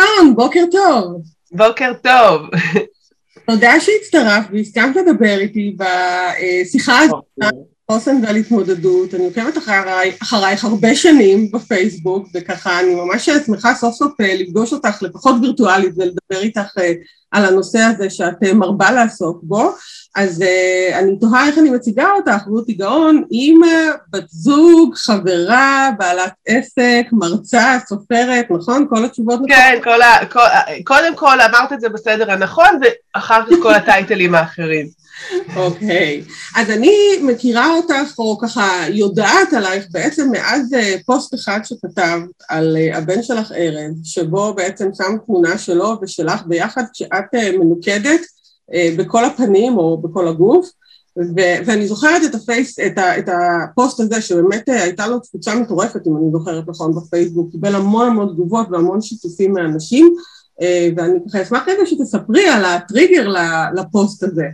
גאון, בוקר טוב. בוקר טוב. תודה שהצטרפת והסכמת לדבר איתי בשיחה הזאת, חוסן ועל התמודדות. אני עוקבת אחרי, אחרייך הרבה שנים בפייסבוק, וככה אני ממש שמחה סוף סוף אה, לפגוש אותך, לפחות וירטואלית, ולדבר איתך אה, על הנושא הזה שאת אה, מרבה לעסוק בו. אז uh, אני תוהה איך אני מציגה אותך, רותי גאון, אימא, בת זוג, חברה, בעלת עסק, מרצה, סופרת, נכון? כל התשובות נכונות? כן, כל ה, כל, קודם כל אמרת את זה בסדר הנכון, ואחר כך כל הטייטלים האחרים. אוקיי, אוקיי. אז אני מכירה אותך, או ככה יודעת עלייך בעצם מאז אה, פוסט אחד שכתבת על אה, הבן שלך ארז, שבו בעצם שם תמונה שלו ושלך ביחד כשאת אה, מנוקדת אה, בכל הפנים או בכל הגוף, ו- ואני זוכרת את, הפייס, את, ה- את הפוסט הזה שבאמת אה, הייתה לו תפוצה מטורפת אם אני זוכרת נכון בפייסבוק, קיבל המון המון תגובות והמון שיתופים מאנשים אה, ואני ככה אשמח רגע שתספרי על הטריגר לפוסט הזה.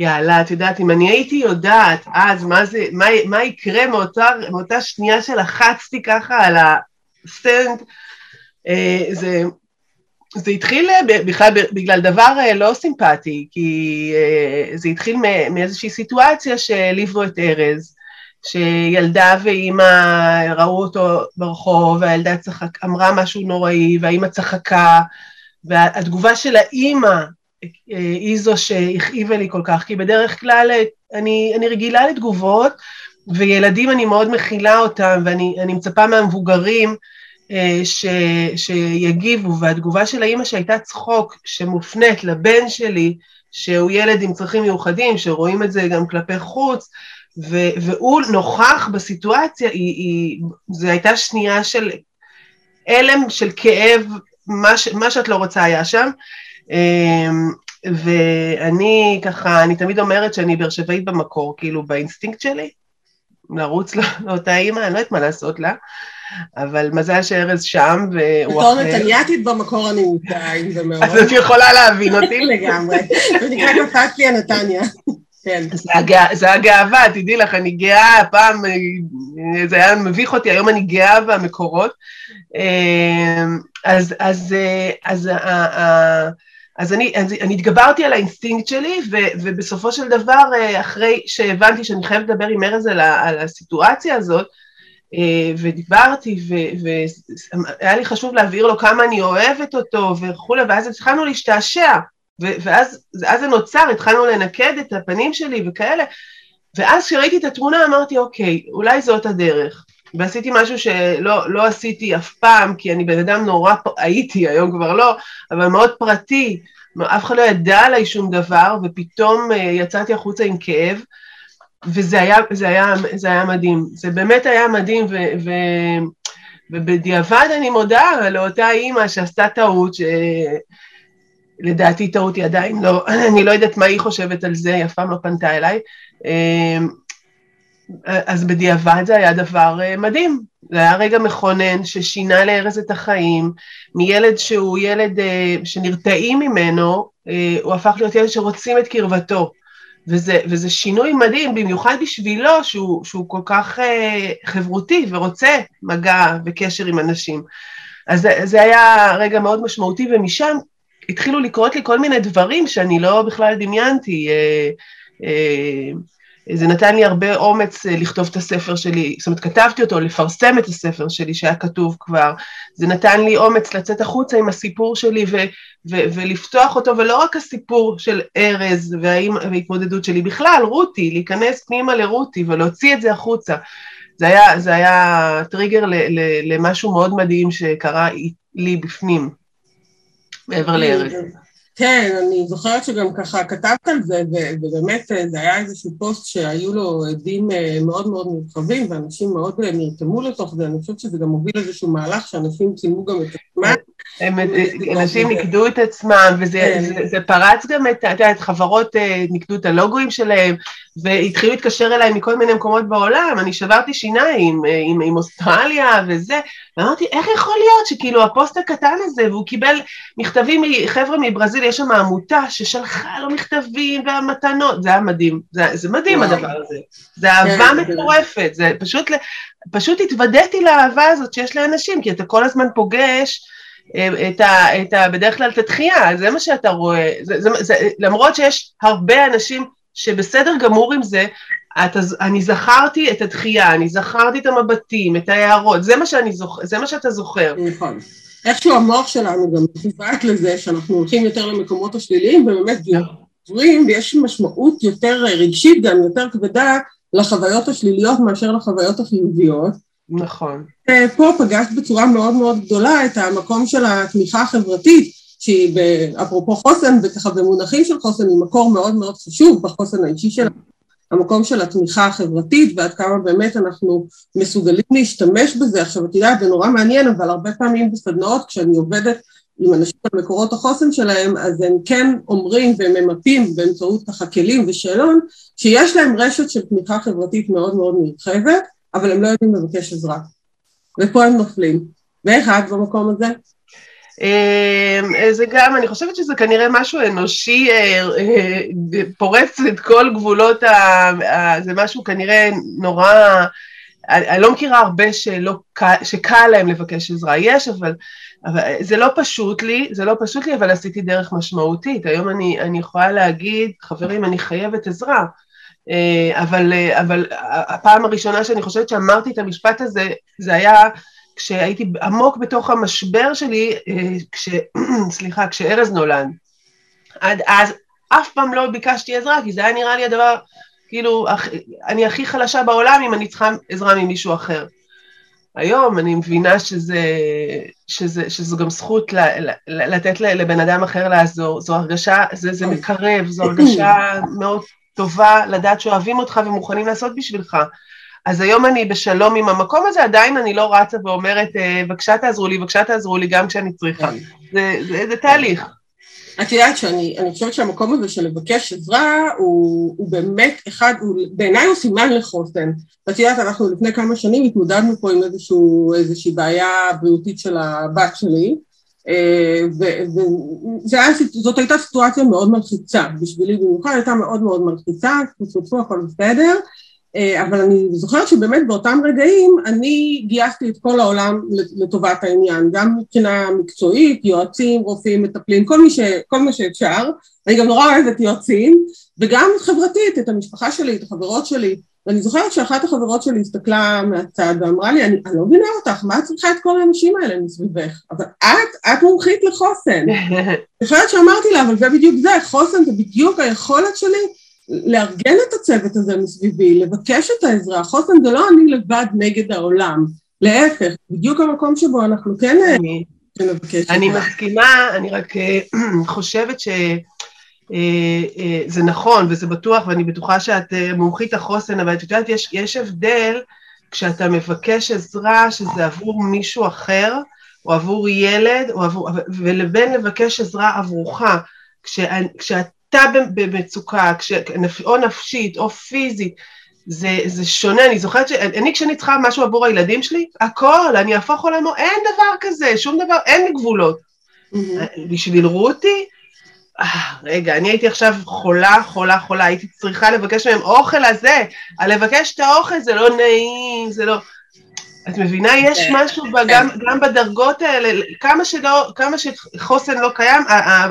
יאללה, את יודעת, אם אני הייתי יודעת אז מה, זה, מה, מה יקרה מאותה, מאותה שנייה שלחצתי ככה על ה send, זה זה התחיל אה, בכלל בגלל דבר אה, לא סימפטי, כי אה, זה התחיל מאיזושהי סיטואציה שהעליבו את ארז, שילדה ואימא ראו אותו ברחוב, והילדה צחק, אמרה משהו נוראי, והאימא צחקה, והתגובה של האימא היא זו שהכאיבה לי כל כך, כי בדרך כלל אני, אני רגילה לתגובות, וילדים אני מאוד מכילה אותם, ואני מצפה מהמבוגרים אה, ש, שיגיבו, והתגובה של האימא שהייתה צחוק שמופנית לבן שלי, שהוא ילד עם צרכים מיוחדים, שרואים את זה גם כלפי חוץ, ו, והוא נוכח בסיטואציה, היא, היא, זו הייתה שנייה של הלם, של כאב, מה, ש, מה שאת לא רוצה היה שם. אמ, ואני ככה, אני תמיד אומרת שאני באר שבעית במקור, כאילו באינסטינקט שלי, לרוץ לאותה אימא, אני לא יודעת מה לעשות לה. אבל מזל שארז שם, והוא אחר. בתור נתניאתית במקור אני מוטה, אם זה מאוד. אז את יכולה להבין אותי. לגמרי. זה נקרא קפץ לי הנתניה. כן. זה הגאווה, תדעי לך, אני גאה, פעם זה היה מביך אותי, היום אני גאה במקורות. אמ, אז, אז, אז, אז אני, אז אני התגברתי על האינסטינקט שלי, ו, ובסופו של דבר, אחרי שהבנתי שאני חייבת לדבר עם ארז על, על הסיטואציה הזאת, אה, ודיברתי, והיה לי חשוב להבהיר לו כמה אני אוהבת אותו וכולי, ואז התחלנו להשתעשע, ואז זה נוצר, התחלנו לנקד את הפנים שלי וכאלה, ואז כשראיתי את התמונה אמרתי, אוקיי, אולי זאת הדרך. ועשיתי משהו שלא לא עשיתי אף פעם, כי אני בן אדם נורא, הייתי, היום כבר לא, אבל מאוד פרטי, אף אחד לא ידע עליי שום דבר, ופתאום אה, יצאתי החוצה עם כאב, וזה היה, זה היה, זה היה מדהים, זה באמת היה מדהים, ו, ו, ובדיעבד אני מודה לאותה אימא שעשתה טעות, שלדעתי טעות היא עדיין לא, אני לא יודעת מה היא חושבת על זה, היא אף פעם לא פנתה אליי, אמ, אז בדיעבד זה היה דבר אה, מדהים, זה היה רגע מכונן ששינה לארז את החיים, מילד שהוא ילד אה, שנרתעים ממנו, אה, הוא הפך להיות ילד שרוצים את קרבתו. וזה, וזה שינוי מדהים, במיוחד בשבילו, שהוא, שהוא כל כך אה, חברותי ורוצה מגע וקשר עם אנשים. אז זה, זה היה רגע מאוד משמעותי, ומשם התחילו לקרות לי כל מיני דברים שאני לא בכלל דמיינתי. אה, אה, זה נתן לי הרבה אומץ אה, לכתוב את הספר שלי, זאת אומרת, כתבתי אותו, לפרסם את הספר שלי שהיה כתוב כבר. זה נתן לי אומץ לצאת החוצה עם הסיפור שלי ו- ו- ולפתוח אותו, ולא רק הסיפור של ארז וההתמודדות שלי, בכלל, רותי, להיכנס פנימה לרותי ולהוציא את זה החוצה. זה היה, זה היה טריגר ל- ל- למשהו מאוד מדהים שקרה לי בפנים, מעבר לארז. כן, אני זוכרת שגם ככה כתבת על זה, ובאמת אה, זה היה איזשהו פוסט שהיו לו עדים אה, מאוד מאוד מורחבים, ואנשים מאוד אה, נרתמו לתוך זה, אני חושבת שזה גם הוביל איזשהו מהלך שאנשים צילמו גם את עצמם. אנשים ניקדו את עצמם, וזה כן. פרץ גם את, את יודעת, חברות ניקדו את הלוגוים שלהם, והתחילו להתקשר אליי מכל מיני מקומות בעולם, אני שברתי שיניים עם, עם אוסטרליה וזה, ואמרתי, איך יכול להיות שכאילו הפוסט הקטן הזה, והוא קיבל מכתבים מחבר'ה מברזיל, יש שם עמותה ששלחה לו מכתבים והמתנות, זה היה מדהים, זה, זה מדהים. הדבר הזה, זה אהבה כן, מטורפת, זה פשוט, פשוט התוודעתי לאהבה הזאת שיש לאנשים, כי אתה כל הזמן פוגש את ה, את ה, בדרך כלל את התחייה, זה מה שאתה רואה, זה, זה, זה, למרות שיש הרבה אנשים שבסדר גמור עם זה, אתה, אני זכרתי את התחייה, אני זכרתי את המבטים, את ההערות, זה מה, שאני זוכ, זה מה שאתה זוכר. נכון. איכשהו המוח שלנו גם מכוות לזה שאנחנו הולכים יותר למקומות השליליים ובאמת עוברים ויש משמעות יותר רגשית גם יותר כבדה לחוויות השליליות מאשר לחוויות החיוביות. נכון. פה פגשת בצורה מאוד מאוד גדולה את המקום של התמיכה החברתית שהיא אפרופו חוסן וככה במונחים של חוסן היא מקור מאוד מאוד חשוב בחוסן האישי שלנו המקום של התמיכה החברתית ועד כמה באמת אנחנו מסוגלים להשתמש בזה. עכשיו את יודעת זה נורא מעניין אבל הרבה פעמים בסדנאות כשאני עובדת עם אנשים על מקורות החוסן שלהם אז הם כן אומרים וממפים באמצעות ככה כלים ושאלון שיש להם רשת של תמיכה חברתית מאוד מאוד נרחבת אבל הם לא יודעים לבקש עזרה ופה הם נופלים. ואיך את במקום הזה? אמ, זה גם, אני חושבת שזה כנראה משהו אנושי, אה, אה, פורץ את כל גבולות, ה, זה משהו כנראה נורא, אני לא מכירה הרבה שלא, שקל להם לבקש עזרה, יש, אבל, אבל זה לא פשוט לי, זה לא פשוט לי, אבל עשיתי דרך משמעותית. היום אני, אני יכולה להגיד, חברים, אני חייבת עזרה. אה, אבל, אבל הפעם הראשונה שאני חושבת שאמרתי את המשפט הזה, זה היה כשהייתי עמוק בתוך המשבר שלי, אה, כש, סליחה, כשארז נולד. עד אז אף פעם לא ביקשתי עזרה, כי זה היה נראה לי הדבר, כאילו, אני הכי חלשה בעולם אם אני צריכה עזרה ממישהו אחר. היום אני מבינה שזה, שזה, שזו גם זכות ל, ל, לתת לבן אדם אחר לעזור, זו הרגשה, זה, זה מקרב, זו הרגשה מאוד טובה לדעת שאוהבים אותך ומוכנים לעשות בשבילך. אז היום אני בשלום עם המקום הזה, עדיין אני לא רצה ואומרת, אה, בבקשה תעזרו לי, בבקשה תעזרו לי גם כשאני צריכה. כן. זה, זה, זה תהליך. את יודעת שאני חושבת שהמקום הזה של לבקש עזרה הוא, הוא באמת אחד, הוא, בעיניי הוא סימן לחוסן. ואת יודעת, אנחנו לפני כמה שנים התמודדנו פה עם איזשהו, איזושהי בעיה בריאותית של הבת שלי, אה, וזאת הייתה סיטואציה מאוד מלחיצה, בשבילי במיוחד הייתה מאוד מאוד מלחיצה, תצטרפו הכל בסדר, אבל אני זוכרת שבאמת באותם רגעים אני גייסתי את כל העולם לטובת העניין, גם מבחינה מקצועית, יועצים, רופאים, מטפלים, כל, מי ש, כל מה שאפשר, אני גם נורא אוהבת יועצים, וגם חברתית, את המשפחה שלי, את החברות שלי, ואני זוכרת שאחת החברות שלי הסתכלה מהצד ואמרה לי, אני, אני לא מבינה אותך, מה את צריכה את כל האנשים האלה מסביבך? אבל את, את מומחית לחוסן. אני זוכרת שאמרתי לה, אבל זה בדיוק זה, חוסן זה בדיוק היכולת שלי לארגן את הצוות הזה מסביבי, לבקש את העזרה, חוסן זה לא אני לבד נגד העולם, להפך, בדיוק המקום שבו אנחנו כן נבקש. אני מסכימה, אני רק אה, חושבת שזה אה, אה, נכון וזה בטוח ואני בטוחה שאת מומחית החוסן, אבל את יודעת, יש, יש הבדל כשאתה מבקש עזרה שזה עבור מישהו אחר, או עבור ילד, או עבור, ולבין לבקש עזרה עבורך. כשאת אתה במצוקה, כש, או נפשית או פיזית, זה, זה שונה, אני זוכרת שאני כשאני צריכה משהו עבור הילדים שלי, הכל, אני אהפוך עולמו, אין דבר כזה, שום דבר, אין גבולות. Mm-hmm. בשביל רותי, אה, רגע, אני הייתי עכשיו חולה, חולה, חולה, הייתי צריכה לבקש מהם אוכל הזה, לבקש את האוכל זה לא נעים, זה לא... את מבינה, יש כן. משהו גם, גם בדרגות האלה, כמה, שלא, כמה שחוסן לא קיים,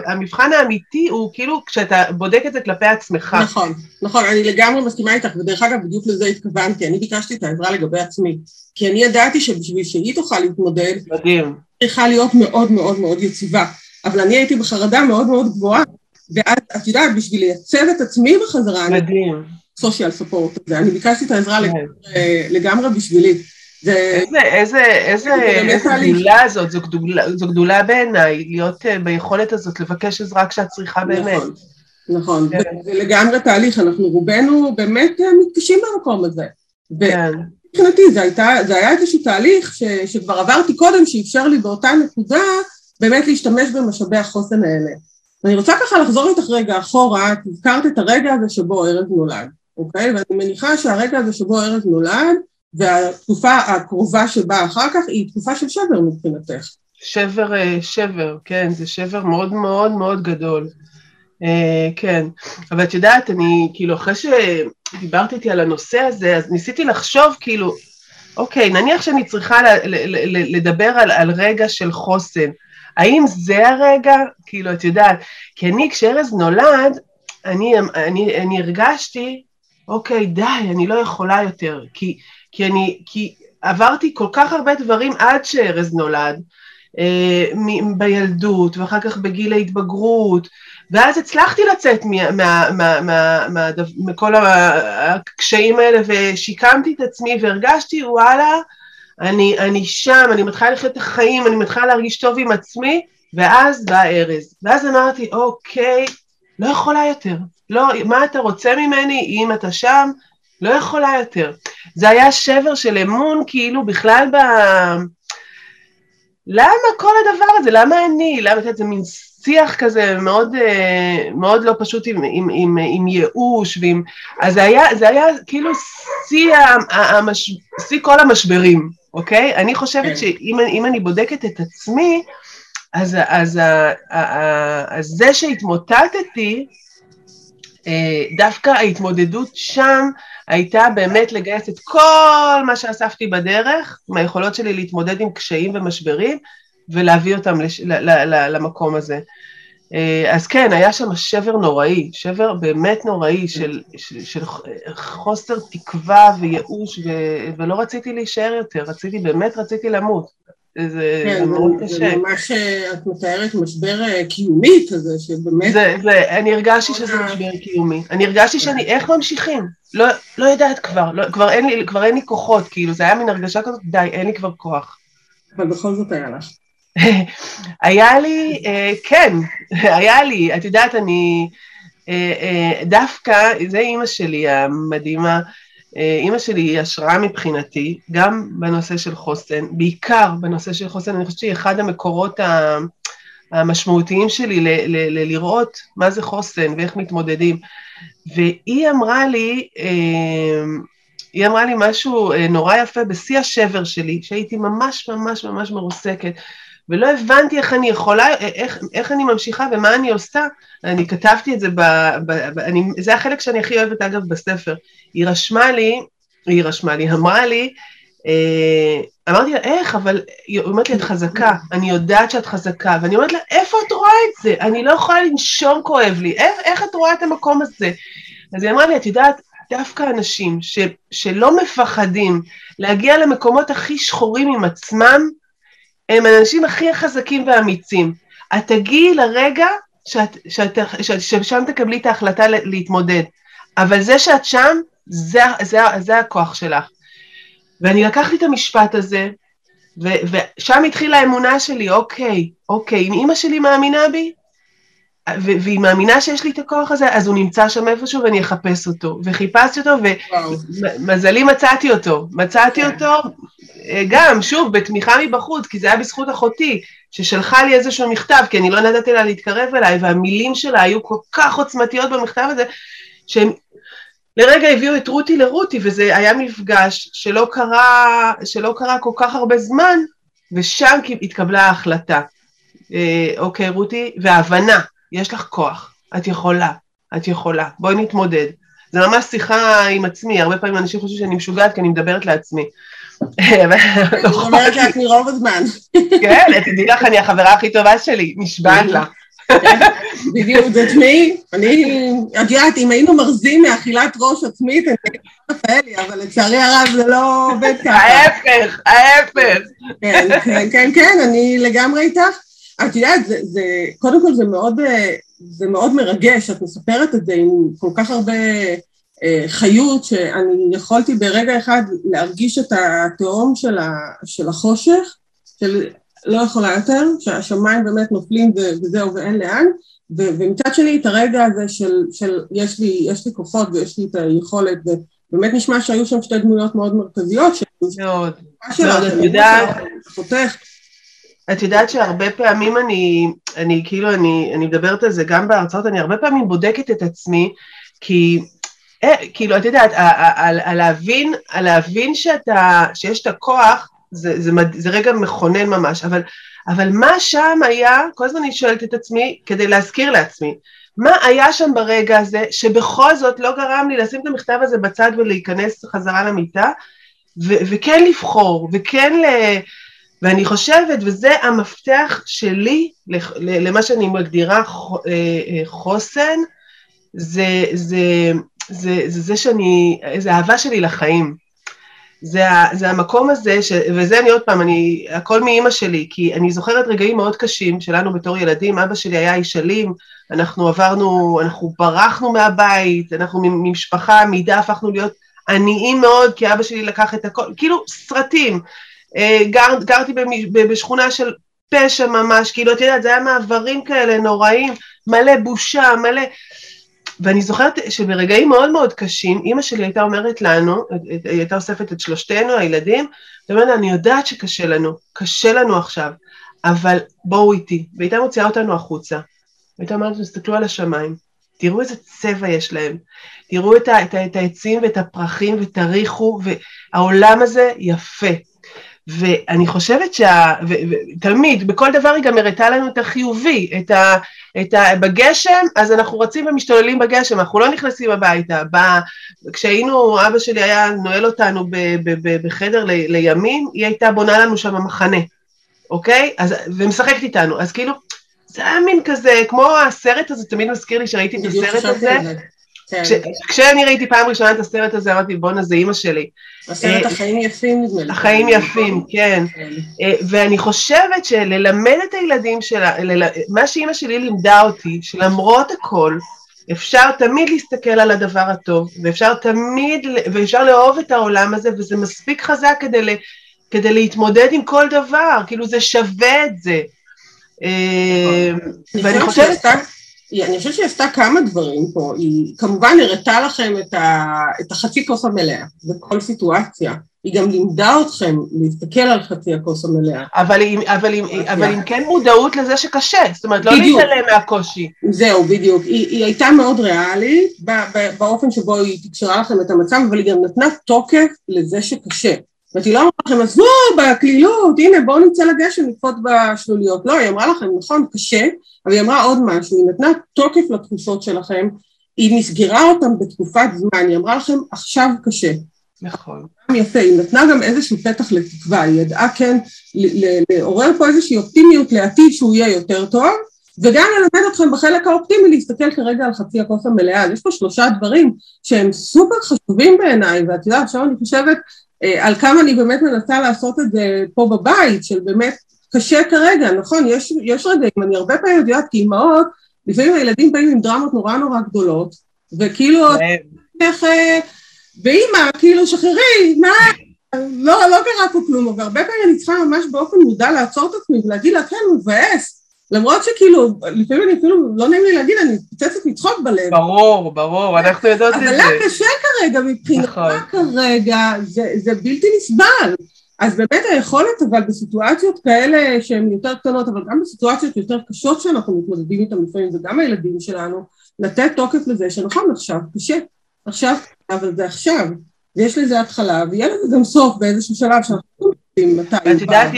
המבחן האמיתי הוא כאילו כשאתה בודק את זה כלפי עצמך. נכון, נכון, אני לגמרי מסכימה איתך, ודרך אגב, בדיוק לזה התכוונתי, אני ביקשתי את העזרה לגבי עצמי, כי אני ידעתי שבשביל שהיא תוכל להתמודד, מדהים. צריכה להיות מאוד מאוד מאוד יציבה, אבל אני הייתי בחרדה מאוד מאוד גבוהה, ואז את יודעת, בשביל לייצב את עצמי בחזרה, מדהים. סושיאל ספורט הזה, אני ביקשתי את העזרה כן. לגמרי, לגמרי בשבילי. זה... איזה, איזה, איזה, איזה גדולה זאת, זו גדולה, זו גדולה בעיניי, להיות uh, ביכולת הזאת לבקש עזרה כשאת צריכה באמת. נכון, נכון, כן. זה לגמרי תהליך, אנחנו רובנו באמת אה, מתקשים במקום הזה. כן. מבחינתי זה, זה היה איזשהו תהליך ש, שכבר עברתי קודם, שאפשר לי באותה נקודה באמת להשתמש במשאבי החוסן האלה. ואני רוצה ככה לחזור איתך רגע אחורה, את הזכרת את הרגע הזה שבו ארז נולד, אוקיי? ואני מניחה שהרגע הזה שבו ארז נולד, והתקופה הקרובה שבאה אחר כך היא תקופה של שבר מבחינתך. שבר, אה, שבר, כן, זה שבר מאוד מאוד מאוד גדול. Uh, כן, אבל את יודעת, אני כאילו אחרי שדיברת איתי על הנושא הזה, אז ניסיתי לחשוב כאילו, אוקיי, נניח שאני צריכה ל- ל- ל- לדבר על, על רגע של חוסן, האם זה הרגע? כאילו, את יודעת, כי אני, כשארז נולד, אני, אני, אני הרגשתי, אוקיי, די, אני לא יכולה יותר, כי, כי אני, כי עברתי כל כך הרבה דברים עד שארז נולד, אה, בילדות, ואחר כך בגיל ההתבגרות, ואז הצלחתי לצאת מכל הקשיים האלה, ושיקמתי את עצמי, והרגשתי, וואלה, אני, אני שם, אני מתחילה לחיות את החיים, אני מתחילה להרגיש טוב עם עצמי, ואז בא ארז. ואז אמרתי, אוקיי, לא יכולה יותר. לא, מה אתה רוצה ממני אם אתה שם? לא יכולה יותר. זה היה שבר של אמון, כאילו, בכלל ב... למה כל הדבר הזה? למה אני? למה זה מין שיח כזה מאוד, אה, מאוד לא פשוט עם, עם, עם, עם ייאוש ועם... אז זה היה, זה היה כאילו שיא, המש, שיא כל המשברים, אוקיי? אני חושבת כן. שאם אני בודקת את עצמי, אז, אז, אז, אז זה שהתמוטטתי, אה, דווקא ההתמודדות שם הייתה באמת לגייס את כל מה שאספתי בדרך, מהיכולות שלי להתמודד עם קשיים ומשברים, ולהביא אותם לש, ל, ל, ל, למקום הזה. אה, אז כן, היה שם שבר נוראי, שבר באמת נוראי של, של, של חוסר תקווה וייאוש, ו, ולא רציתי להישאר יותר, רציתי, באמת רציתי למות. זה, כן, זה מאוד קשה. זה ממש, אה, את מתארת משבר אה, קיומי כזה, שבאמת... זה, זה, אני הרגשתי שזה משבר קיומי. אני הרגשתי שאני, איך ממשיכים? לא, לא יודעת כבר, לא, כבר, אין לי, כבר אין לי כוחות, כאילו, זה היה מין הרגשה כזאת, די, אין לי כבר כוח. אבל בכל זאת היה לך. היה לי, אה, כן, היה לי, את יודעת, אני, דווקא, זה אימא שלי המדהימה, אימא שלי היא השראה מבחינתי, גם בנושא של חוסן, בעיקר בנושא של חוסן, אני חושבת שהיא אחד המקורות המשמעותיים שלי ל- ל- ל- לראות מה זה חוסן ואיך מתמודדים. והיא אמרה לי, אה, היא אמרה לי משהו אה, נורא יפה בשיא השבר שלי, שהייתי ממש ממש ממש מרוסקת. ולא הבנתי איך אני יכולה, איך, איך אני ממשיכה ומה אני עושה. אני כתבתי את זה, ב, ב, ב, אני, זה החלק שאני הכי אוהבת אגב בספר. היא רשמה לי, היא רשמה לי, אמרה לי, אה, אמרתי לה, איך, אבל היא אומרת לי, את חזקה, אני יודעת שאת חזקה, ואני אומרת לה, איפה את רואה את זה? אני לא יכולה לנשום כואב לי, איך, איך את רואה את המקום הזה? אז היא אמרה לי, את יודעת, דווקא אנשים ש, שלא מפחדים להגיע למקומות הכי שחורים עם עצמם, הם האנשים הכי חזקים ואמיצים. את תגיעי לרגע שאת, שאת, שאת, ששם תקבלי את ההחלטה להתמודד, אבל זה שאת שם, זה, זה, זה הכוח שלך. ואני לקחתי את המשפט הזה, ו, ושם התחילה האמונה שלי, אוקיי, אוקיי, אם אימא שלי מאמינה בי, והיא מאמינה שיש לי את הכוח הזה, אז הוא נמצא שם איפשהו ואני אחפש אותו. וחיפשתי אותו, ומזלי מצאתי אותו. מצאתי כן. אותו גם, שוב, בתמיכה מבחוץ, כי זה היה בזכות אחותי, ששלחה לי איזשהו מכתב, כי אני לא נתתי לה להתקרב אליי, והמילים שלה היו כל כך עוצמתיות במכתב הזה, שהם לרגע הביאו את רותי לרותי, וזה היה מפגש שלא קרה, שלא קרה כל כך הרבה זמן, ושם התקבלה ההחלטה. אה, אוקיי, רותי, וההבנה, יש לך כוח, את יכולה, את יכולה, בואי נתמודד. זה ממש שיחה עם עצמי, הרבה פעמים אנשים חושבים שאני משוגעת כי אני מדברת לעצמי. אני אומרת לעצמי רוב הזמן. כן, תדעי לך, אני החברה הכי טובה שלי, נשבעת לך. כן, בדיוק, זה תשמעי, אני, את יודעת, אם היינו מרזים מאכילת ראש עצמית, אני הייתי רפאלי, אבל לצערי הרב זה לא עובד ככה. ההפך, ההפך. כן, כן, כן, כן, אני לגמרי איתך. את יודעת, זה, זה, קודם כל זה מאוד, זה מאוד מרגש, את מספרת את זה עם כל כך הרבה אה, חיות, שאני יכולתי ברגע אחד להרגיש את התהום של, ה, של החושך, של לא יכולה יותר, שהשמיים באמת נופלים וזהו ואין לאן, ו, ומצד שני את הרגע הזה של, של יש, לי, יש לי כוחות ויש לי את היכולת, ובאמת נשמע שהיו שם שתי דמויות מאוד מרכזיות, מאוד, מאוד, את יודעת, את יודעת שהרבה פעמים אני, אני כאילו, אני, אני מדברת על זה גם בהרצאות, אני הרבה פעמים בודקת את עצמי, כי אה, כאילו, את יודעת, להבין, להבין שאתה, שיש את הכוח, זה, זה, זה רגע מכונן ממש, אבל, אבל מה שם היה, כל הזמן אני שואלת את עצמי, כדי להזכיר לעצמי, מה היה שם ברגע הזה, שבכל זאת לא גרם לי לשים את המכתב הזה בצד ולהיכנס חזרה למיטה, ו- וכן לבחור, וכן ל... ואני חושבת, וזה המפתח שלי למה שאני מגדירה חוסן, זה, זה, זה, זה, זה שאני, זה אהבה שלי לחיים. זה, זה המקום הזה, ש, וזה אני עוד פעם, אני, הכל מאימא שלי, כי אני זוכרת רגעים מאוד קשים שלנו בתור ילדים, אבא שלי היה איש אלים, אנחנו עברנו, אנחנו ברחנו מהבית, אנחנו ממשפחה, מידה הפכנו להיות עניים מאוד, כי אבא שלי לקח את הכל, כאילו סרטים. אה, גר, גרתי בשכונה של פשע ממש, כאילו, את יודעת, זה היה מעברים כאלה נוראים, מלא בושה, מלא... ואני זוכרת שברגעים מאוד מאוד קשים, אימא שלי הייתה אומרת לנו, היא הייתה אוספת את שלושתנו, הילדים, היא אומרת, אני יודעת שקשה לנו, קשה לנו עכשיו, אבל בואו איתי. והייתה מוציאה אותנו החוצה. והייתה אומרת, תסתכלו על השמיים, תראו איזה צבע יש להם, תראו את, ה, את, ה, את העצים ואת הפרחים ותריחו, והעולם הזה יפה. ואני חושבת שה... ותמיד, בכל דבר היא גם הראתה לנו את החיובי, את ה... את ה... בגשם, אז אנחנו רצים ומשתוללים בגשם, אנחנו לא נכנסים הביתה. ב... כשהיינו, אבא שלי היה נועל אותנו ב... ב... ב... בחדר ל... לימים, היא הייתה בונה לנו שם מחנה, אוקיי? אז... ומשחקת איתנו. אז כאילו, זה היה מין כזה, כמו הסרט הזה, תמיד מזכיר לי שראיתי את הסרט הזה. כן. כשאני ראיתי פעם ראשונה את הסרט הזה, אמרתי, בואנה, זה אימא שלי. הסרט אה, החיים יפים, נדמה לי. החיים יפים, כן. כן. אה, ואני חושבת שללמד את הילדים שלה, מה שאימא שלי לימדה אותי, שלמרות הכל, אפשר תמיד להסתכל על הדבר הטוב, ואפשר תמיד, ואפשר לאהוב את העולם הזה, וזה מספיק חזק כדי, כדי להתמודד עם כל דבר, כאילו זה שווה את זה. אה, נכון. ואני חושבת... אני חושבת שהיא עשתה כמה דברים פה, היא כמובן הראתה לכם את, ה, את החצי כוס המלאה בכל סיטואציה, היא גם לימדה אתכם להסתכל על חצי הכוס המלאה. אבל עם, אבל עם, אבל עם כן מודעות לזה שקשה, זאת אומרת לא להתעלם מהקושי. זהו, בדיוק, היא, היא הייתה מאוד ריאלית באופן שבו היא תקשרה לכם את המצב, אבל היא גם נתנה תוקף לזה שקשה. זאת היא לא אמרה לכם, עזבו, בקלילות, הנה בואו נצא לגשם לקפוץ בשלוליות. לא, היא אמרה לכם, נכון, קשה, אבל היא אמרה עוד משהו, היא נתנה תוקף לתחושות שלכם, היא מסגרה אותם בתקופת זמן, היא אמרה לכם, עכשיו קשה. נכון. יפה, היא נתנה גם איזשהו פתח לתקווה, היא ידעה כן לעורר פה איזושהי אופטימיות לעתיד שהוא יהיה יותר טוב, וגם ללמד אתכם בחלק האופטימי להסתכל כרגע על חצי הכוס המלאה. אז יש פה שלושה דברים שהם סופר חשובים בעיניי, ואת יודעת, עכשיו אני חושבת על כמה אני באמת מנסה לעשות את זה פה בבית, של באמת קשה כרגע, נכון, יש, יש רגעים, אני הרבה פעמים יודעת כאימהות, לפעמים הילדים באים עם דרמות נורא נורא גדולות, וכאילו, כן. איך, אה, ואימא, כאילו, שחררי, מה, לא, לא קרה פה כלום, אבל הרבה פעמים אני צריכה ממש באופן מודע לעצור את עצמי ולהגיד לה, כן, מבאס, למרות שכאילו, לפעמים אני אפילו, לא נעים לי להגיד, אני מתפוצצת מצחוק בלב. ברור, ברור, אנחנו יודעות את זה. אבל לה קשה כרגע, מבחינתך נכון. כרגע, זה, זה בלתי נסבל. אז באמת היכולת, אבל בסיטואציות כאלה שהן יותר קטנות, אבל גם בסיטואציות יותר קשות שאנחנו מתמודדים איתן לפעמים, וגם הילדים שלנו, לתת תוקף לזה שנכון, עכשיו קשה, עכשיו, אבל זה עכשיו, ויש לזה התחלה, ויהיה לזה גם סוף באיזשהו שלב שאנחנו יודעים מתי. את יודעת,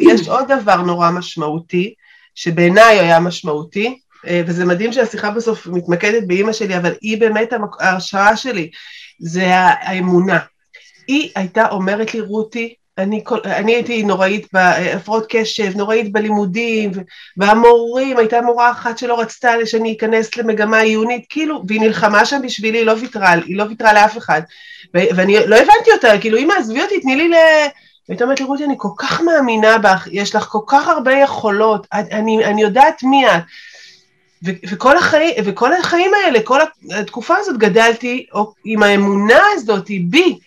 יש עוד דבר נורא משמעותי, שבעיניי היה משמעותי, אה, וזה מדהים שהשיחה בסוף מתמקדת באימא שלי, אבל היא באמת ההשראה שלי, זה האמונה. היא הייתה אומרת לי, רותי, אני, אני הייתי נוראית בהפרעות קשב, נוראית בלימודים, והמורים, הייתה מורה אחת שלא רצתה שאני אכנס למגמה עיונית, כאילו, והיא נלחמה שם בשבילי, היא לא ויתרה, היא לא ויתרה לאף אחד. ואני לא הבנתי אותה, כאילו, אמא, עזבי אותי, תני לי ל... והייתה אומרת לי, רותי, אני כל כך מאמינה בך, יש לך כל כך הרבה יכולות, אני, אני יודעת מי את. וכל, החיים, וכל החיים האלה, כל התקופה הזאת גדלתי עם האמונה הזאת בי.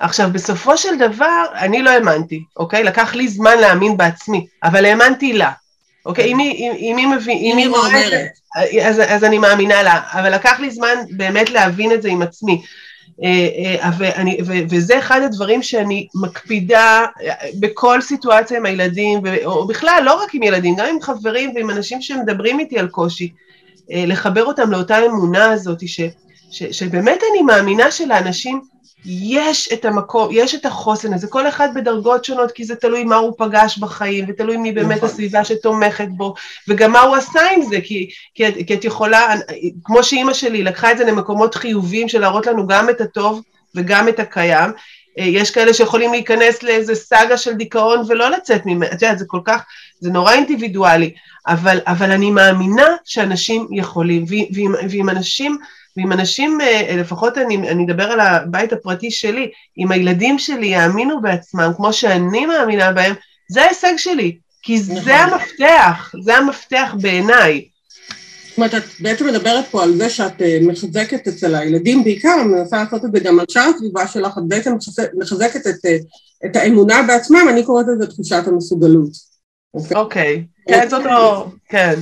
עכשיו, בסופו של דבר, אני לא האמנתי, אוקיי? לקח לי זמן להאמין בעצמי, אבל האמנתי לה. אוקיי? אם היא מבינה, אם היא רואה את זה, אז, אז אני מאמינה לה, אבל לקח לי זמן באמת להבין את זה עם עצמי. אה, אה, ואני, וזה אחד הדברים שאני מקפידה אה, בכל סיטואציה עם הילדים, או בכלל, לא רק עם ילדים, גם עם חברים ועם אנשים שמדברים איתי על קושי, לחבר אותם לאותה אמונה הזאת, ש, ש, שבאמת אני מאמינה שלאנשים יש את המקום, יש את החוסן הזה, כל אחד בדרגות שונות, כי זה תלוי מה הוא פגש בחיים, ותלוי מי באמת נכון. הסביבה שתומכת בו, וגם מה הוא עשה עם זה, כי, כי, את, כי את יכולה, כמו שאימא שלי לקחה את זה למקומות חיוביים של להראות לנו גם את הטוב וגם את הקיים, יש כאלה שיכולים להיכנס לאיזה סאגה של דיכאון ולא לצאת ממנו, את יודעת, זה כל כך, זה נורא אינדיבידואלי, אבל, אבל אני מאמינה שאנשים יכולים, ואם, ואם אנשים, ואם אנשים, לפחות אני, אני אדבר על הבית הפרטי שלי, אם הילדים שלי יאמינו בעצמם כמו שאני מאמינה בהם, זה ההישג שלי, כי זה נכון. המפתח, זה המפתח בעיניי. זאת אומרת, את בעצם מדברת פה על זה שאת אה, מחזקת אצל הילדים בעיקר, מנסה לעשות את זה גם על שאר הסביבה שלך, את בעצם מחזקת את, אה, את האמונה בעצמם, אני קוראת לזה תחושת המסוגלות. אוקיי, אוקיי. כן, זה אותו, כן.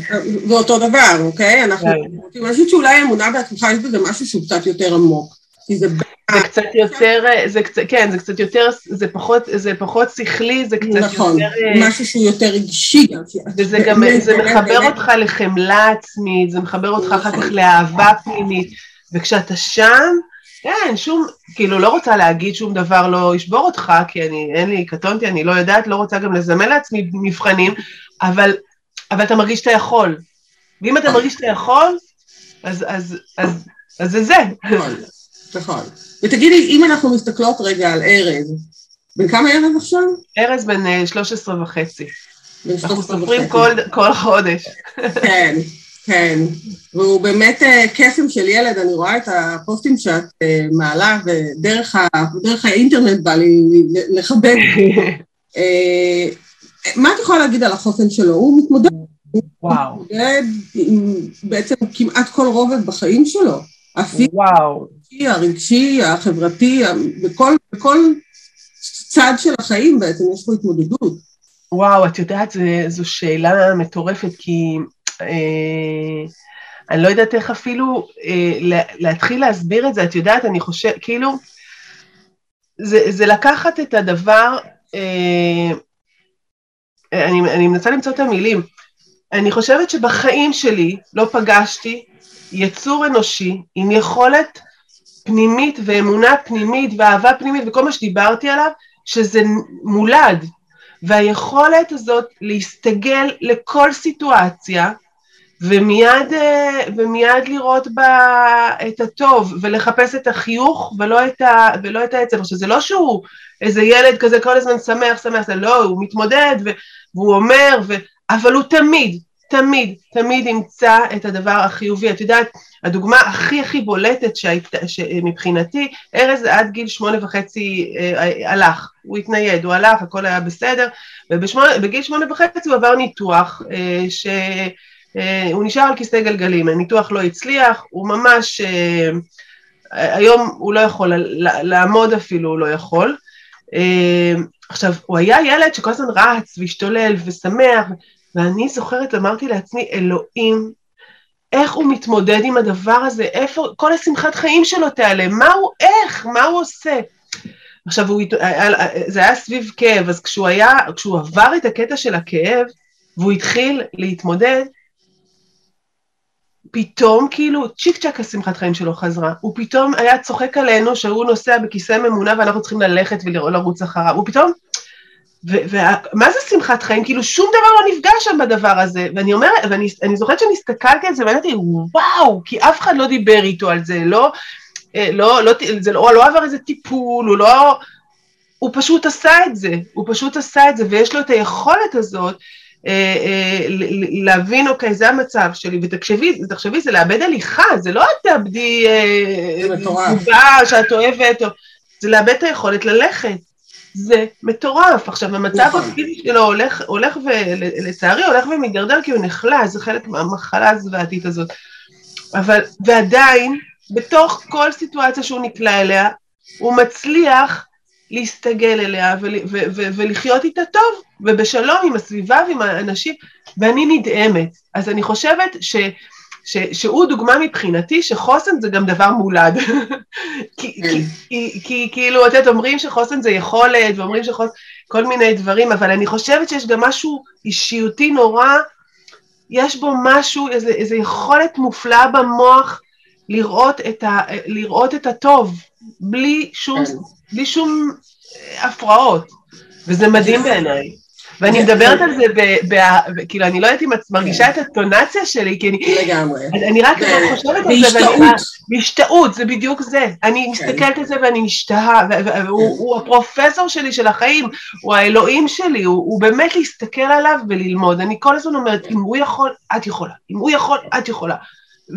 זה אותו דבר, אוקיי? אנחנו רוצים, אני חושבת שאולי האמונה בעצמך יש בזה משהו שהוא קצת יותר עמוק. כי זה... זה קצת יותר, זה קצת, כן, זה קצת יותר, זה פחות, זה פחות שכלי, זה קצת נכון, יותר... נכון, משהו שהוא יותר רגשי. וזה גם, זה מחבר אותך לחמלה עצמית, זה מחבר אותך אחר כך לאהבה פנימית, וכשאתה שם, כן, שום, כאילו, לא רוצה להגיד שום דבר לא ישבור אותך, כי אני, אין לי, קטונתי, אני לא יודעת, לא רוצה גם לזמן לעצמי מבחנים, אבל, אבל אתה מרגיש שאתה יכול. ואם אתה מרגיש שאתה יכול, אז, אז, אז, אז זה זה. נכון. נכון. ותגידי, אם אנחנו מסתכלות רגע על ארז, בן כמה ארז עכשיו? ארז בן 13 אה, וחצי. אנחנו סופרים כל, כל חודש. כן, כן. והוא באמת אה, קסם של ילד, אני רואה את הפוסטים שאת אה, מעלה, ודרך ה, האינטרנט בא לי לכבד. מה את יכולה להגיד על החוסן שלו? הוא מתמודד. וואו. הוא מתמודד עם בעצם כמעט כל רובד בחיים שלו. אפילו. הרגשי, החברתי, בכל, בכל צד של החיים בעצם יש פה התמודדות. וואו, את יודעת, זה, זו שאלה מטורפת, כי אה, אני לא יודעת איך אפילו אה, להתחיל להסביר את זה, את יודעת, אני חושבת, כאילו, זה, זה לקחת את הדבר, אה, אני, אני מנסה למצוא את המילים, אני חושבת שבחיים שלי לא פגשתי יצור אנושי עם יכולת פנימית ואמונה פנימית ואהבה פנימית וכל מה שדיברתי עליו, שזה מולד. והיכולת הזאת להסתגל לכל סיטואציה ומיד, אה, ומיד לראות בה את הטוב ולחפש את החיוך ולא את, ה, ולא את העצב. עכשיו זה לא שהוא איזה ילד כזה כל הזמן שמח, שמח, זה לא, הוא מתמודד והוא אומר, ו, אבל הוא תמיד, תמיד, תמיד ימצא את הדבר החיובי. את יודעת, הדוגמה הכי הכי בולטת שהיית, שמבחינתי, ארז עד גיל שמונה וחצי אה, הלך, הוא התנייד, הוא הלך, הכל היה בסדר, ובגיל שמונה וחצי הוא עבר ניתוח, אה, שהוא אה, נשאר על כיסא גלגלים, הניתוח לא הצליח, הוא ממש, אה, היום הוא לא יכול, לעמוד אפילו הוא לא יכול. עכשיו, הוא היה ילד שכל הזמן רץ והשתולל ושמח, ואני זוכרת, אמרתי לעצמי, אלוהים, איך הוא מתמודד עם הדבר הזה, איפה, כל השמחת חיים שלו תיעלם, מה הוא, איך, מה הוא עושה? עכשיו, הוא, זה היה סביב כאב, אז כשהוא היה, כשהוא עבר את הקטע של הכאב, והוא התחיל להתמודד, פתאום כאילו צ'יק צ'אק השמחת חיים שלו חזרה, הוא פתאום היה צוחק עלינו שהוא נוסע בכיסא ממונה ואנחנו צריכים ללכת ולרוץ אחריו, הוא פתאום ומה זה שמחת חיים? כאילו שום דבר לא נפגש שם בדבר הזה. ואני אומרת, ואני זוכרת שאני הסתכלתי על זה ואמרתי, וואו, כי אף אחד לא דיבר איתו על זה, לא, אה, לא, לא, זה לא, לא עבר איזה טיפול, הוא לא... הוא פשוט עשה את זה, הוא פשוט עשה את זה, ויש לו את היכולת הזאת להבין, אוקיי, זה המצב שלי, ותחשבי, תחשבי, זה לאבד הליכה, זה לא את תאבדי אה, שאת אוהבת, זה לאבד את היכולת ללכת. זה מטורף. עכשיו, המצב נכון. הפיזי שלו הולך, הולך ולצערי הולך ומידרדר כי הוא נחלש, זה חלק מהמחלה הזוועתית הזאת. אבל, ועדיין, בתוך כל סיטואציה שהוא נקלע אליה, הוא מצליח להסתגל אליה ול, ו, ו, ולחיות איתה טוב, ובשלום עם הסביבה ועם האנשים, ואני נדהמת. אז אני חושבת ש... ש, שהוא דוגמה מבחינתי שחוסן זה גם דבר מולד. כי, כן. כי, כי כאילו, את יודעת, אומרים שחוסן זה יכולת, ואומרים שחוסן, כל מיני דברים, אבל אני חושבת שיש גם משהו אישיותי נורא, יש בו משהו, איזו, איזו יכולת מופלאה במוח לראות את, ה, לראות את הטוב, בלי שום, כן. בלי שום הפרעות, וזה מדהים בעיניי. ואני מדברת על זה, כאילו, אני לא יודעת אם את מרגישה כן. את הטונציה שלי, כי אני... לגמרי. אני רק חושבת על זה, ואני... בהשתאות, זה בדיוק זה. אני כן. מסתכלת על זה ואני משתהה, והוא הפרופסור שלי של החיים, הוא האלוהים שלי, הוא באמת להסתכל עליו וללמוד. אני כל הזמן אומרת, אם הוא יכול, את יכולה. אם הוא יכול, את יכולה.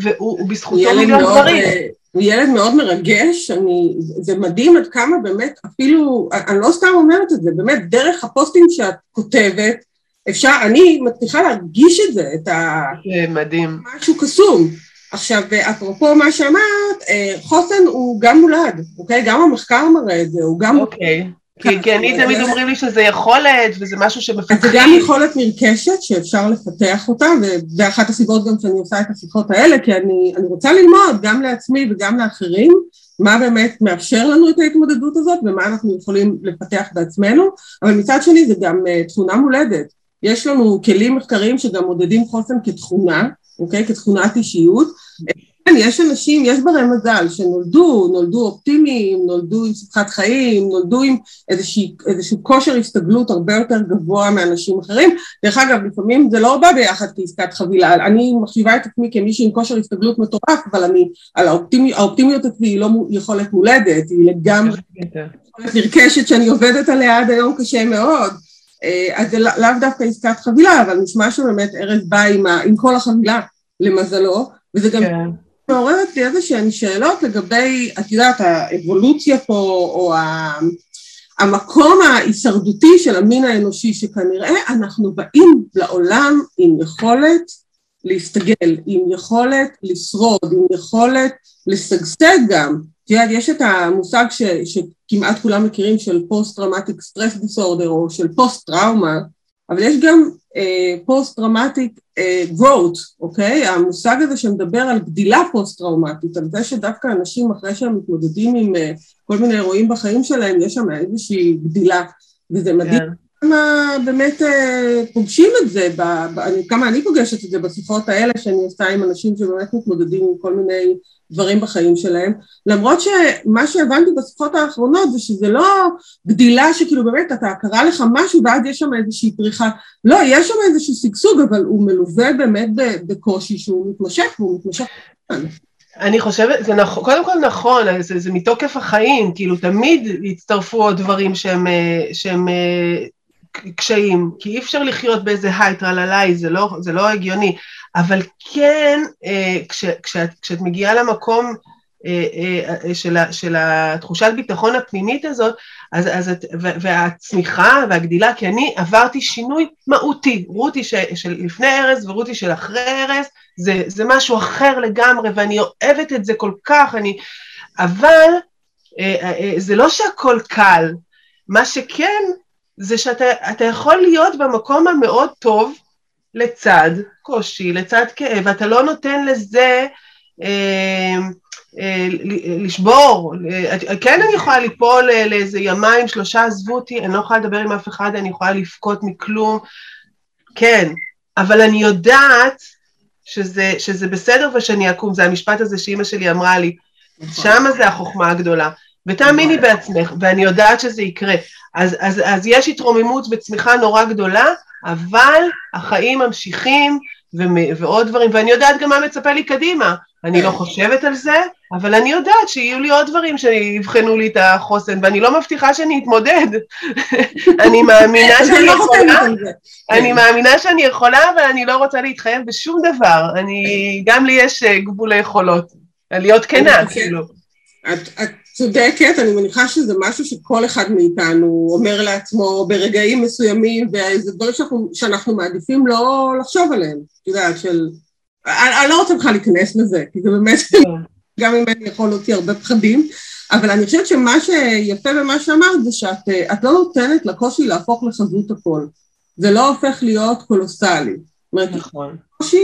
והוא בזכותו מיליון דברים. הוא ילד מאוד מרגש, אני, זה מדהים עד כמה באמת, אפילו, אני לא סתם אומרת את זה, באמת, דרך הפוסטים שאת כותבת, אפשר, אני מצליחה להרגיש את זה, את ה... זה מדהים. משהו קסום. עכשיו, אפרופו מה שאמרת, אה, חוסן הוא גם מולד, אוקיי? גם המחקר מראה את זה, הוא גם... אוקיי. כי, כי אני תמיד אומרים לי שזה יכולת, וזה משהו שמפתחים. זה גם יכולת נרכשת שאפשר לפתח אותה, ואחת הסיבות גם שאני עושה את השיחות האלה, כי אני, אני רוצה ללמוד גם לעצמי וגם לאחרים, מה באמת מאפשר לנו את ההתמודדות הזאת ומה אנחנו יכולים לפתח בעצמנו, אבל מצד שני זה גם uh, תכונה מולדת. יש לנו כלים מחקריים שגם מודדים חוסן כתכונה, אוקיי? כתכונת אישיות. כן, יש אנשים, יש ברי מזל שנולדו, נולדו אופטימיים, נולדו עם שמחת חיים, נולדו עם איזשה, איזשהו כושר הסתגלות הרבה יותר גבוה מאנשים אחרים. דרך אגב, לפעמים זה לא בא ביחד כעסקת חבילה. אני מחשיבה את עצמי כמישהי עם כושר הסתגלות מטורף, אבל אני, על האופטימי, האופטימיות אצלי היא לא יכולת מולדת, היא לגמרי יכולת נרכשת שאני עובדת עליה עד היום קשה מאוד. אה, אז זה לאו דווקא עסקת חבילה, אבל נשמע שבאמת ארז בא עם, ה, עם כל החבילה, למזלו, וזה גם... כן. מעוררת לי איזה שהן שאלות לגבי, את יודעת, האבולוציה פה, או המקום ההישרדותי של המין האנושי, שכנראה אנחנו באים לעולם עם יכולת להסתגל, עם יכולת לשרוד, עם יכולת לשגשג גם. את יודעת, יש את המושג ש, שכמעט כולם מכירים של post-traumatic stress disorder, או של פוסט-טראומה, אבל יש גם post-traumatic growth, אוקיי? המושג הזה שמדבר על גדילה פוסט-טראומטית, על זה שדווקא אנשים אחרי שהם מתמודדים עם אה, כל מיני אירועים בחיים שלהם, יש שם איזושהי גדילה, וזה מדהים. Yeah. כמה באמת אה, פוגשים את זה, כמה אני פוגשת את זה בשיחות האלה שאני עושה עם אנשים שבאמת מתמודדים עם כל מיני דברים בחיים שלהם, למרות שמה שהבנתי בשיחות האחרונות זה שזה לא גדילה שכאילו באמת אתה קרה לך משהו ואז יש שם איזושהי פריחה, לא, יש שם איזשהו שגשוג אבל הוא מלווה באמת בקושי שהוא מתמשך והוא מתמשך. אני חושבת, זה נכון, קודם כל נכון, זה, זה מתוקף החיים, כאילו תמיד יצטרפו עוד דברים שהם, אה, שהם אה, קשיים, כי אי אפשר לחיות באיזה היי טרללי, זה לא, זה לא הגיוני. אבל כן, אה, כש, כשאת, כשאת מגיעה למקום אה, אה, של, של התחושת ביטחון הפנימית הזאת, אז, אז את, והצמיחה והגדילה, כי אני עברתי שינוי מהותי, רותי ש, של לפני ארז ורותי של אחרי ארז, זה, זה משהו אחר לגמרי, ואני אוהבת את זה כל כך, אני... אבל זה לא שהכל קל, מה שכן, זה שאתה יכול להיות במקום המאוד טוב, לצד קושי, לצד כאב, ואתה לא נותן לזה אה, אה, לשבור. אה, כן אני יכולה ליפול לאיזה ימיים, שלושה, עזבו אותי, אני לא יכולה לדבר עם אף אחד, אני יכולה לבכות מכלום, כן, אבל אני יודעת שזה, שזה בסדר ושאני אקום, זה המשפט הזה שאימא שלי אמרה לי, נכון. שמה זה החוכמה הגדולה. ותאמיני. בעצמך, ואני יודעת שזה יקרה. אז, אז, אז יש התרוממות וצמיחה נורא גדולה, אבל החיים ממשיכים ו- ועוד דברים, ואני יודעת גם מה מצפה לי קדימה. אני לא חושבת על זה, אבל אני יודעת שיהיו לי עוד דברים שיבחנו לי את החוסן, ואני לא מבטיחה שאני אתמודד. אני מאמינה שאני לא יכולה, אני מאמינה שאני יכולה, אבל אני לא רוצה להתחייב בשום דבר. אני, גם לי יש אה, גבול היכולות, להיות כנה, כאילו. את צודקת, אני מניחה שזה משהו שכל אחד מאיתנו אומר לעצמו ברגעים מסוימים, וזה דברים שאנחנו, שאנחנו מעדיפים לא לחשוב עליהם, את יודעת, של... אני, אני לא רוצה בכלל להיכנס לזה, כי זה באמת, כן. גם אם אני יכול להוציא הרבה פחדים, אבל אני חושבת שמה שיפה במה שאמרת זה שאת לא נותנת לקושי להפוך לחזות הכל. זה לא הופך להיות קולוסלי. נכון. קושי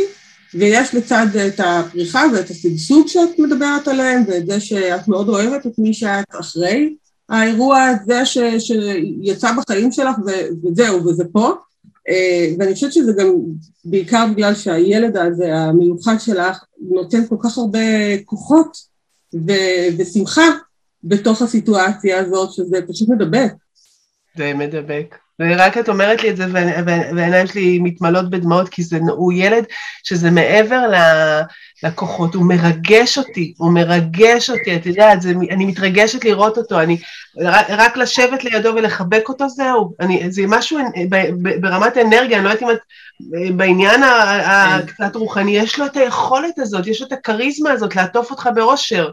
ויש לצד את הפריחה ואת השגשוג שאת מדברת עליהם, ואת זה שאת מאוד אוהבת את מי שאת אחרי האירוע הזה ש, שיצא בחיים שלך, ו, וזהו, וזה פה. אה, ואני חושבת שזה גם בעיקר בגלל שהילד הזה, המיוחד שלך, נותן כל כך הרבה כוחות ו, ושמחה בתוך הסיטואציה הזאת, שזה פשוט מדבק. זה מדבק. ורק את אומרת לי את זה, והעיניים שלי מתמלאות בדמעות, כי זה, הוא ילד שזה מעבר לכוחות, הוא מרגש אותי, הוא מרגש אותי, את יודעת, זה, אני מתרגשת לראות אותו, אני, רק לשבת לידו ולחבק אותו זהו, אני, זה משהו ב, ב, ברמת אנרגיה, אני לא יודעת אם את בעניין הקצת כן. רוחני, יש לו את היכולת הזאת, יש לו את הכריזמה הזאת לעטוף אותך באושר.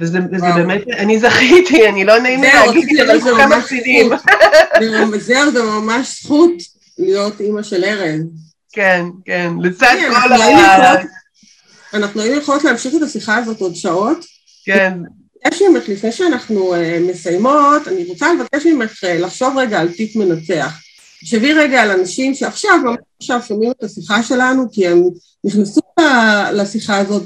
וזה, וזה באמת, אני זכיתי, אני לא נעים לי להגיד, אבל זה כמה מפסידים. זהו, זה ממש זכות להיות אימא של ארז. כן, כן, לצד כן, כל ה... אנחנו היינו יכולות להמשיך את השיחה הזאת עוד שעות. כן. יש ממך, לפני שאנחנו uh, מסיימות, אני רוצה לבקש ממך uh, לחשוב רגע על טיפ מנצח. תחשבי רגע על אנשים שעכשיו, ממש עכשיו שומעים את השיחה שלנו, כי הם נכנסו לשיחה הזאת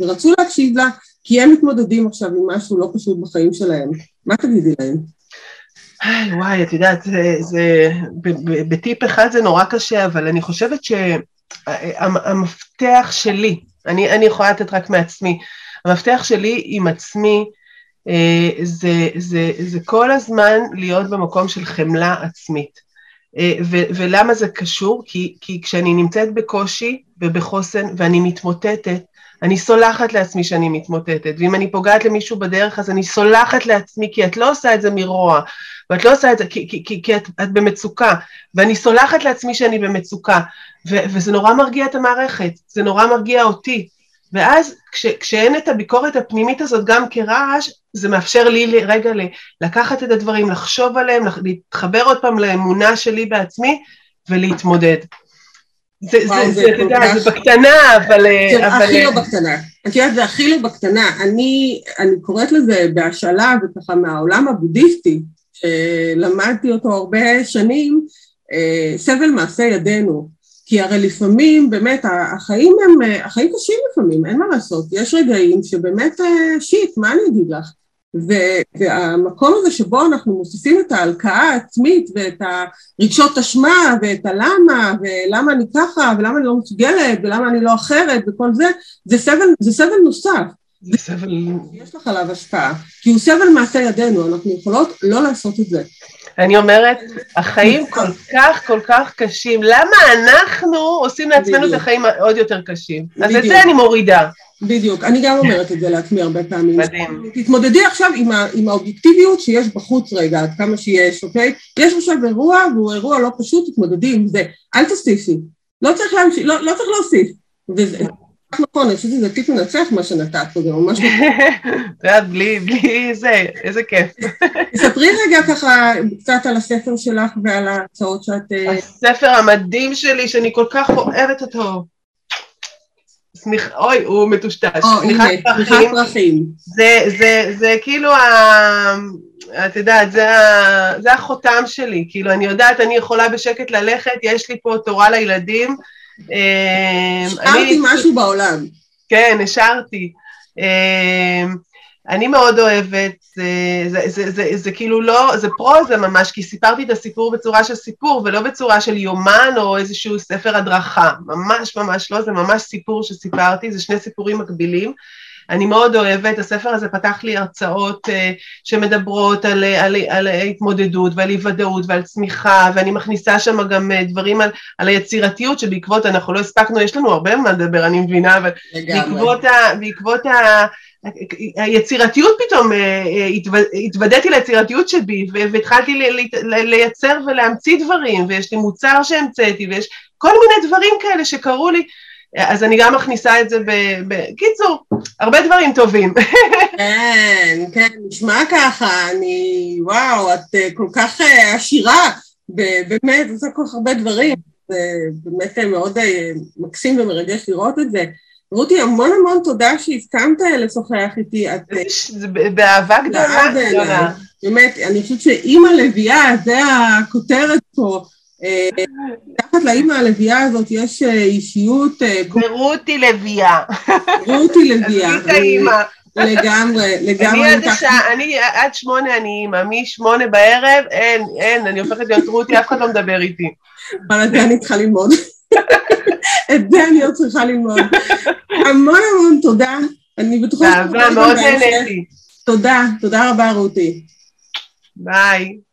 ורצו להקשיב לה, כי הם מתמודדים עכשיו עם משהו לא פשוט בחיים שלהם. מה תגידי להם? וואי, את יודעת, זה, זה, בטיפ אחד זה נורא קשה, אבל אני חושבת שהמפתח שלי, אני, אני יכולה לתת רק מעצמי, המפתח שלי עם עצמי אה, זה, זה, זה כל הזמן להיות במקום של חמלה עצמית. אה, ו, ולמה זה קשור? כי, כי כשאני נמצאת בקושי ובחוסן ואני מתמוטטת, אני סולחת לעצמי שאני מתמוטטת, ואם אני פוגעת למישהו בדרך אז אני סולחת לעצמי, כי את לא עושה את זה מרוע, ואת לא עושה את זה כי, כי, כי, כי את, את במצוקה, ואני סולחת לעצמי שאני במצוקה, ו, וזה נורא מרגיע את המערכת, זה נורא מרגיע אותי, ואז כש, כשאין את הביקורת הפנימית הזאת גם כרעש, זה מאפשר לי רגע לקחת את הדברים, לחשוב עליהם, להתחבר עוד פעם לאמונה שלי בעצמי ולהתמודד. זה, זה, זה, אתה יודע, זה בקטנה, אבל... זה הכי לא בקטנה. את יודעת, זה הכי לא בקטנה. אני, אני קוראת לזה בהשאלה וככה מהעולם הבודהיסטי, שלמדתי אותו הרבה שנים, אה, סבל מעשה ידינו. כי הרי לפעמים, באמת, החיים הם, החיים קשים לפעמים, אין מה לעשות. יש רגעים שבאמת, אה, שיט, מה אני אגיד לך? והמקום הזה שבו אנחנו מוסיפים את ההלקאה העצמית ואת הרגשות אשמה ואת הלמה ולמה אני ככה ולמה אני לא מסוגלת ולמה אני לא אחרת וכל זה, זה סבל, זה סבל נוסף. זה סבל... יש לך עליו השפעה, כי הוא סבל מעשה ידינו, אנחנו יכולות לא לעשות את זה. אני אומרת, החיים כל כך כל כך קשים, למה אנחנו עושים לעצמנו את החיים עוד יותר קשים? אז את זה אני מורידה. בדיוק, אני גם אומרת את זה לעצמי הרבה פעמים. מדהים. תתמודדי עכשיו עם, ה, עם האובייקטיביות שיש בחוץ רגע, עד כמה שיש, אוקיי? יש עכשיו אירוע, והוא אירוע לא פשוט, תתמודדי עם זה. אל תוסיפי. לא צריך להמשיך, לא, לא צריך להוסיף. וזה נכון, אני חושבת שזה טיפ מנצח מה שנתת פה, זה ממש... נכון. את יודעת, בלי, בלי זה, איזה כיף. תספרי רגע ככה קצת על הספר שלך ועל ההצעות שאת... אה, הספר המדהים שלי, שאני כל כך אוהבת אותו. אוי, הוא מטושטש. סמיכת פרחים. זה כאילו ה... את יודעת, זה, זה החותם שלי, כאילו, אני יודעת, אני יכולה בשקט ללכת, יש לי פה תורה לילדים. אה, השארתי משהו בעולם. כן, השארתי. אה, אני מאוד אוהבת, זה, זה, זה, זה, זה כאילו לא, זה פרוזה ממש, כי סיפרתי את הסיפור בצורה של סיפור ולא בצורה של יומן או איזשהו ספר הדרכה, ממש ממש לא, זה ממש סיפור שסיפרתי, זה שני סיפורים מקבילים. אני מאוד אוהבת, הספר הזה פתח לי הרצאות uh, שמדברות על, על, על התמודדות ועל אי ודאות ועל צמיחה, ואני מכניסה שם גם uh, דברים על, על היצירתיות שבעקבות, אנחנו לא הספקנו, יש לנו הרבה מה לדבר, אני מבינה, אבל בעקבות, ה, בעקבות ה, היצירתיות פתאום, אה, אה, התוודעתי ליצירתיות שבי והתחלתי לייצר ולהמציא דברים ויש לי מוצר שהמצאתי ויש כל מיני דברים כאלה שקרו לי אז אני גם מכניסה את זה בקיצור, הרבה דברים טובים. כן, כן, נשמע ככה, אני, וואו, את אה, כל כך עשירה, באמת, עושה כל כך הרבה דברים, זה באמת מאוד מקסים ומרגש לראות את זה. רותי, המון המון תודה שהסכמת לשוחח איתי. את... זה באהבה גדולה. באמת, אני חושבת שאימא לביאה, זה הכותרת פה. מתחת לאימא הלביאה הזאת יש אה, אישיות... אה, ורותי. רותי לביאה. עשית אימא. לגמרי, לגמרי. אני עד השעה, אני עד שמונה אני אימא, משמונה בערב, אין, אין, אני הופכת להיות רותי, אף אחד לא מדבר איתי. אבל זה אני צריכה ללמוד. את זה אני עוד צריכה ללמוד. המון המון תודה. אני בטוחה... תודה, מאוד נהניתי. תודה, תודה רבה רותי. ביי.